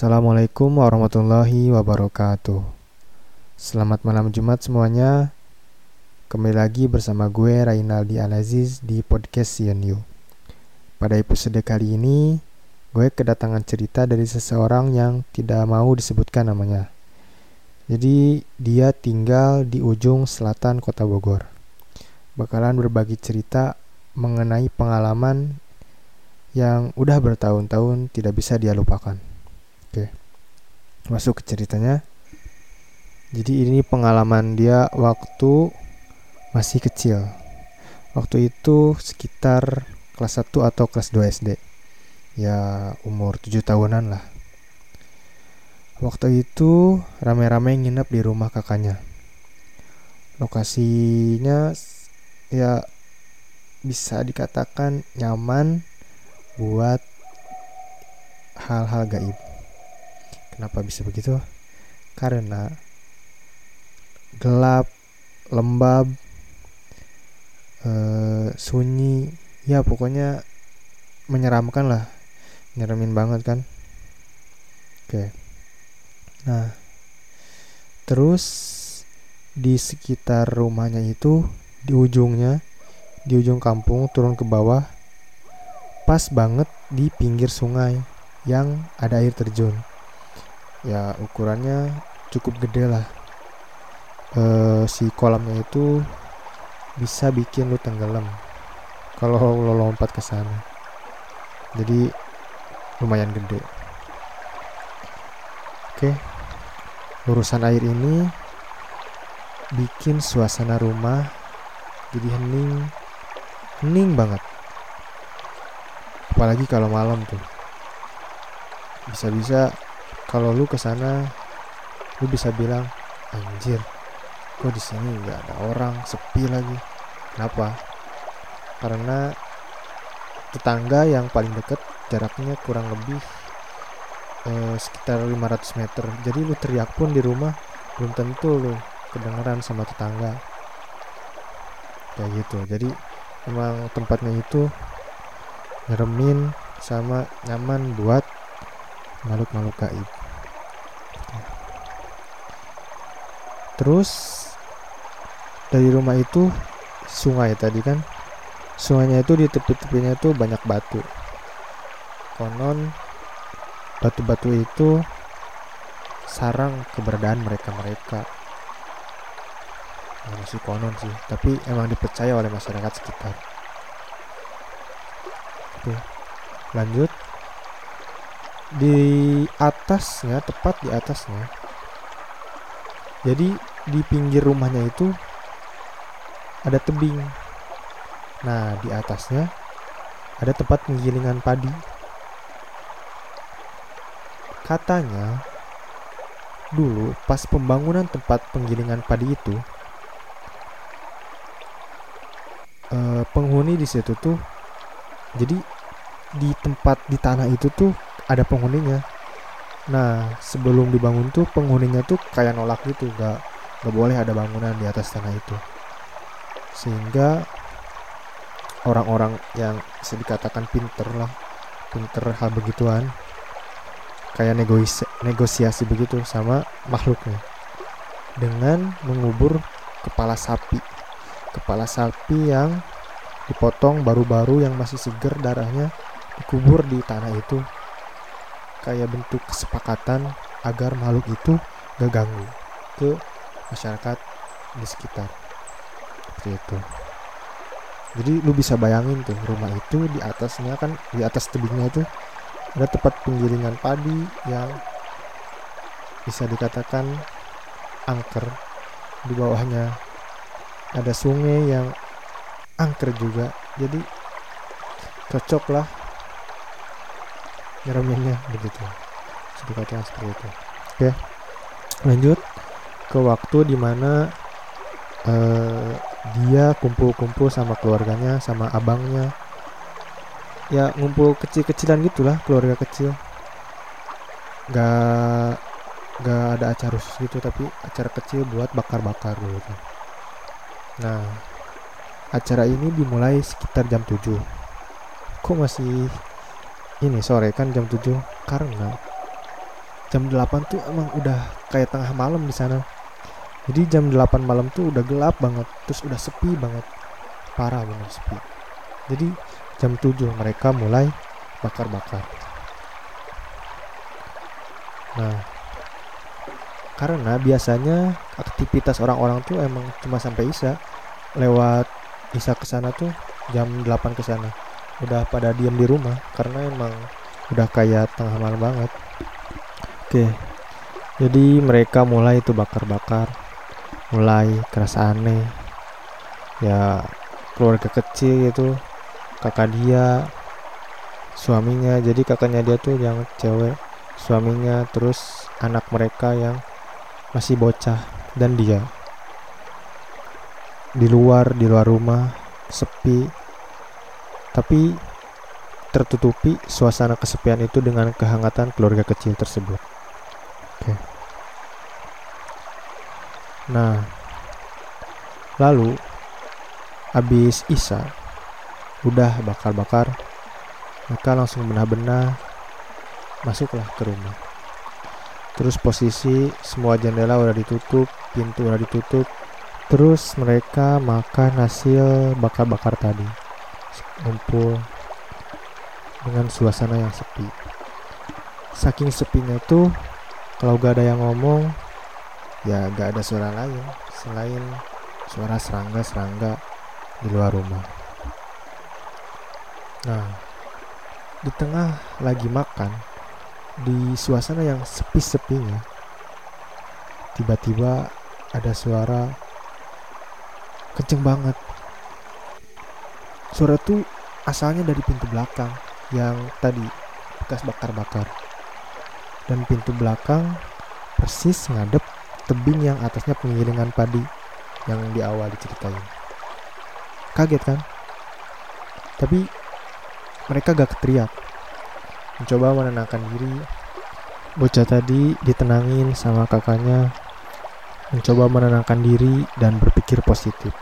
Assalamualaikum warahmatullahi wabarakatuh. Selamat malam Jumat semuanya. Kembali lagi bersama gue Rainaldi Alaziz di podcast CNU. Pada episode kali ini, gue kedatangan cerita dari seseorang yang tidak mau disebutkan namanya. Jadi, dia tinggal di ujung selatan kota Bogor. Bakalan berbagi cerita mengenai pengalaman yang udah bertahun-tahun tidak bisa dia lupakan. Oke. Masuk ke ceritanya. Jadi ini pengalaman dia waktu masih kecil. Waktu itu sekitar kelas 1 atau kelas 2 SD. Ya umur 7 tahunan lah. Waktu itu rame-rame nginep di rumah kakaknya. Lokasinya ya bisa dikatakan nyaman buat hal-hal gaib. Kenapa bisa begitu? Karena gelap, lembab, uh, sunyi, ya pokoknya menyeramkan lah, nyeremin banget kan. Oke, nah terus di sekitar rumahnya itu di ujungnya, di ujung kampung turun ke bawah, pas banget di pinggir sungai yang ada air terjun ya ukurannya cukup gede lah. E, si kolamnya itu bisa bikin lu tenggelam kalau lo lompat ke sana. Jadi lumayan gede. Oke. Urusan air ini bikin suasana rumah jadi hening hening banget. Apalagi kalau malam tuh. Bisa-bisa kalau lu ke sana lu bisa bilang anjir kok di sini nggak ada orang sepi lagi. Kenapa? Karena tetangga yang paling deket jaraknya kurang lebih eh, sekitar 500 meter. Jadi lu teriak pun di rumah belum tentu lu kedengeran sama tetangga. Kayak gitu. Jadi emang tempatnya itu nyeremin sama nyaman buat makhluk-makhluk gaib terus dari rumah itu sungai tadi kan. Sungainya itu di tepi-tepinya itu banyak batu. Konon batu-batu itu sarang keberadaan mereka-mereka. Ya, masih konon sih tapi emang dipercaya oleh masyarakat sekitar. Oke lanjut. Di atasnya tepat di atasnya jadi di pinggir rumahnya itu ada tebing. Nah, di atasnya ada tempat penggilingan padi. Katanya dulu pas pembangunan tempat penggilingan padi itu eh, penghuni di situ tuh jadi di tempat di tanah itu tuh ada penghuninya. Nah, sebelum dibangun tuh penghuninya tuh kayak nolak gitu, gak nggak boleh ada bangunan di atas tanah itu. Sehingga orang-orang yang bisa dikatakan pinter lah pinter hal begituan kayak negosiasi, negosiasi begitu sama makhluknya. Dengan mengubur kepala sapi kepala sapi yang dipotong baru-baru yang masih seger darahnya dikubur di tanah itu kayak bentuk kesepakatan agar makhluk itu gak ganggu ke masyarakat di sekitar. Seperti itu. Jadi lu bisa bayangin tuh rumah itu di atasnya kan di atas tebingnya itu ada tempat penggilingan padi yang bisa dikatakan angker. Di bawahnya ada sungai yang angker juga. Jadi cocok lah nyereminnya begitu. Sedikatnya seperti itu. Oke lanjut ke waktu di mana uh, dia kumpul-kumpul sama keluarganya sama abangnya. Ya ngumpul kecil-kecilan gitulah keluarga kecil. Gak gak ada acara khusus gitu tapi acara kecil buat bakar-bakar gitu. Nah acara ini dimulai sekitar jam 7 kok masih ini sore kan jam 7 karena jam 8 tuh emang udah kayak tengah malam di sana. Jadi jam 8 malam tuh udah gelap banget terus udah sepi banget. Parah bener sepi. Jadi jam 7 mereka mulai bakar-bakar. Nah karena biasanya aktivitas orang-orang tuh emang cuma sampai Isya lewat Isya ke sana tuh jam 8 ke sana udah pada diam di rumah karena emang udah kayak tengah malam banget Oke. Jadi mereka mulai itu bakar-bakar. Mulai kerasa aneh. Ya keluarga kecil gitu. Kakak dia suaminya. Jadi kakaknya dia tuh yang cewek, suaminya terus anak mereka yang masih bocah dan dia di luar di luar rumah sepi tapi tertutupi suasana kesepian itu dengan kehangatan keluarga kecil tersebut. Oke. Nah, lalu habis Isa udah bakar-bakar, mereka langsung benah-benah masuklah ke rumah. Terus posisi semua jendela udah ditutup, pintu udah ditutup. Terus mereka makan hasil bakar-bakar tadi. Ngumpul dengan suasana yang sepi. Saking sepinya itu kalau gak ada yang ngomong ya gak ada suara lain selain suara serangga-serangga di luar rumah nah di tengah lagi makan di suasana yang sepi-sepinya tiba-tiba ada suara kenceng banget suara tuh asalnya dari pintu belakang yang tadi bekas bakar-bakar dan pintu belakang persis ngadep tebing yang atasnya penggilingan padi yang di awal diceritain. Kaget kan? Tapi mereka gak teriak. Mencoba menenangkan diri. Bocah tadi ditenangin sama kakaknya. Mencoba menenangkan diri dan berpikir positif.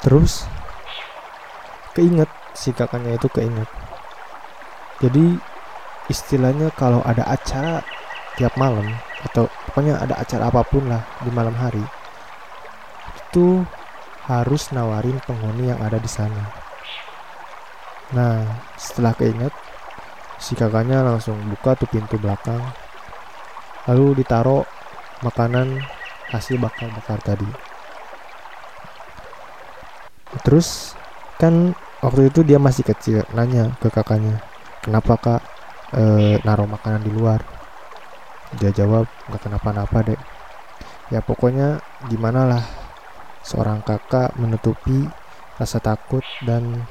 Terus keinget si kakaknya itu keinget. Jadi istilahnya kalau ada acara tiap malam atau pokoknya ada acara apa pun lah di malam hari itu harus nawarin penghuni yang ada di sana. Nah, setelah keinget, si kakaknya langsung buka tuh pintu belakang, lalu ditaruh makanan hasil bakar-bakar tadi. Terus kan waktu itu dia masih kecil, nanya ke kakaknya, kenapa kak e, naruh makanan di luar? Dia jawab nggak kenapa-napa dek. Ya pokoknya gimana lah seorang kakak menutupi rasa takut dan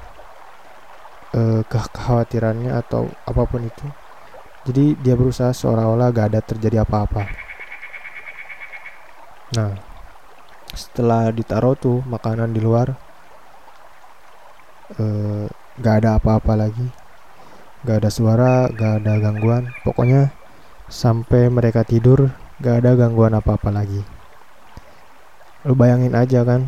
e, kekhawatirannya atau apa pun itu. Jadi dia berusaha seolah-olah gak ada terjadi apa-apa. Nah setelah ditaruh tuh makanan di luar e, gak ada apa-apa lagi. Gak ada suara gak ada gangguan. Pokoknya sampai mereka tidur gak ada gangguan apa-apa lagi. Lu bayangin aja kan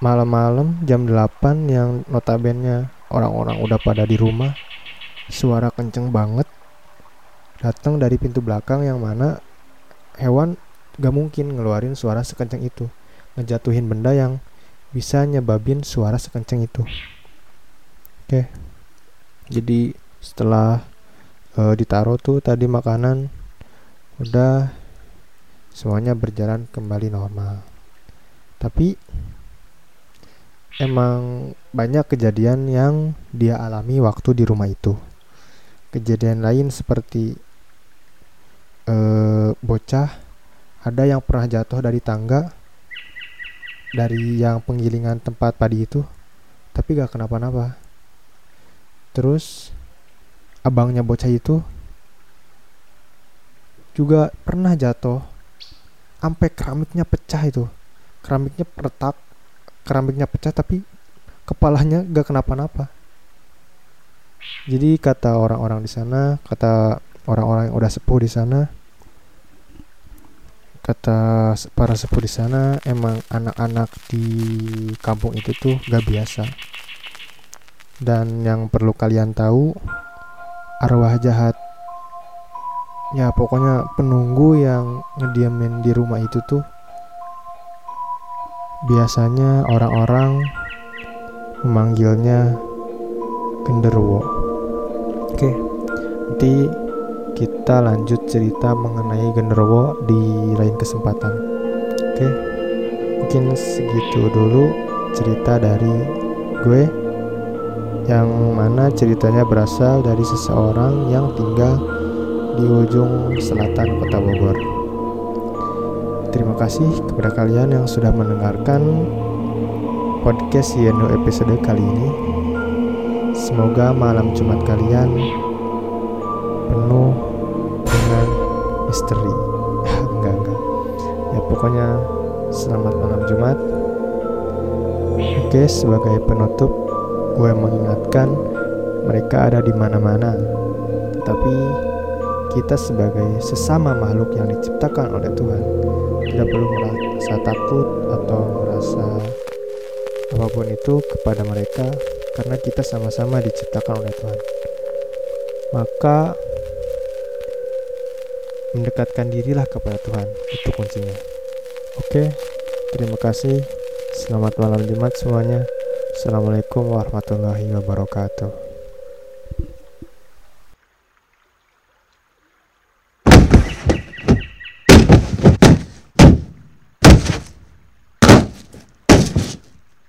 malam-malam jam 8 yang notabene orang-orang udah pada di rumah suara kenceng banget datang dari pintu belakang yang mana hewan gak mungkin ngeluarin suara sekenceng itu ngejatuhin benda yang bisa nyebabin suara sekenceng itu. Oke. Okay jadi setelah uh, ditaruh tuh tadi makanan udah semuanya berjalan kembali normal. Tapi emang banyak kejadian yang dia alami waktu di rumah itu. Kejadian lain seperti uh, bocah ada yang pernah jatuh dari tangga dari yang penggilingan tempat padi itu tapi gak kenapa-napa. Terus abangnya bocah itu juga pernah jatuh sampai keramiknya pecah itu. Keramiknya retak keramiknya pecah tapi kepalanya gak kenapa-napa. Jadi kata orang-orang di sana kata orang-orang yang udah sepuh di sana kata para sepuh di sana emang anak-anak di kampung itu tuh gak biasa. Dan yang perlu kalian tahu, arwah jahat ya pokoknya penunggu yang ngediamin di rumah itu tuh biasanya orang-orang memanggilnya genderuwo. Oke nanti kita lanjut cerita mengenai genderuwo di lain kesempatan oke mungkin segitu dulu cerita dari gue yang mana ceritanya berasal dari seseorang yang tinggal di ujung selatan kota Bogor. Terima kasih kepada kalian yang sudah mendengarkan podcast Yendo episode kali ini. Semoga malam Jumat kalian penuh misteri. enggak, enggak. Ya pokoknya selamat malam Jumat. Oke, sebagai penutup, gue mengingatkan mereka ada di mana-mana. Tetapi kita sebagai sesama makhluk yang diciptakan oleh Tuhan tidak perlu merasa takut atau merasa apa pun itu kepada mereka karena kita sama-sama diciptakan oleh Tuhan. Maka mendekatkan dirilah kepada Tuhan itu kuncinya. Oke, terima kasih. Selamat malam Jumat semuanya. Assalamualaikum warahmatullahi wabarakatuh.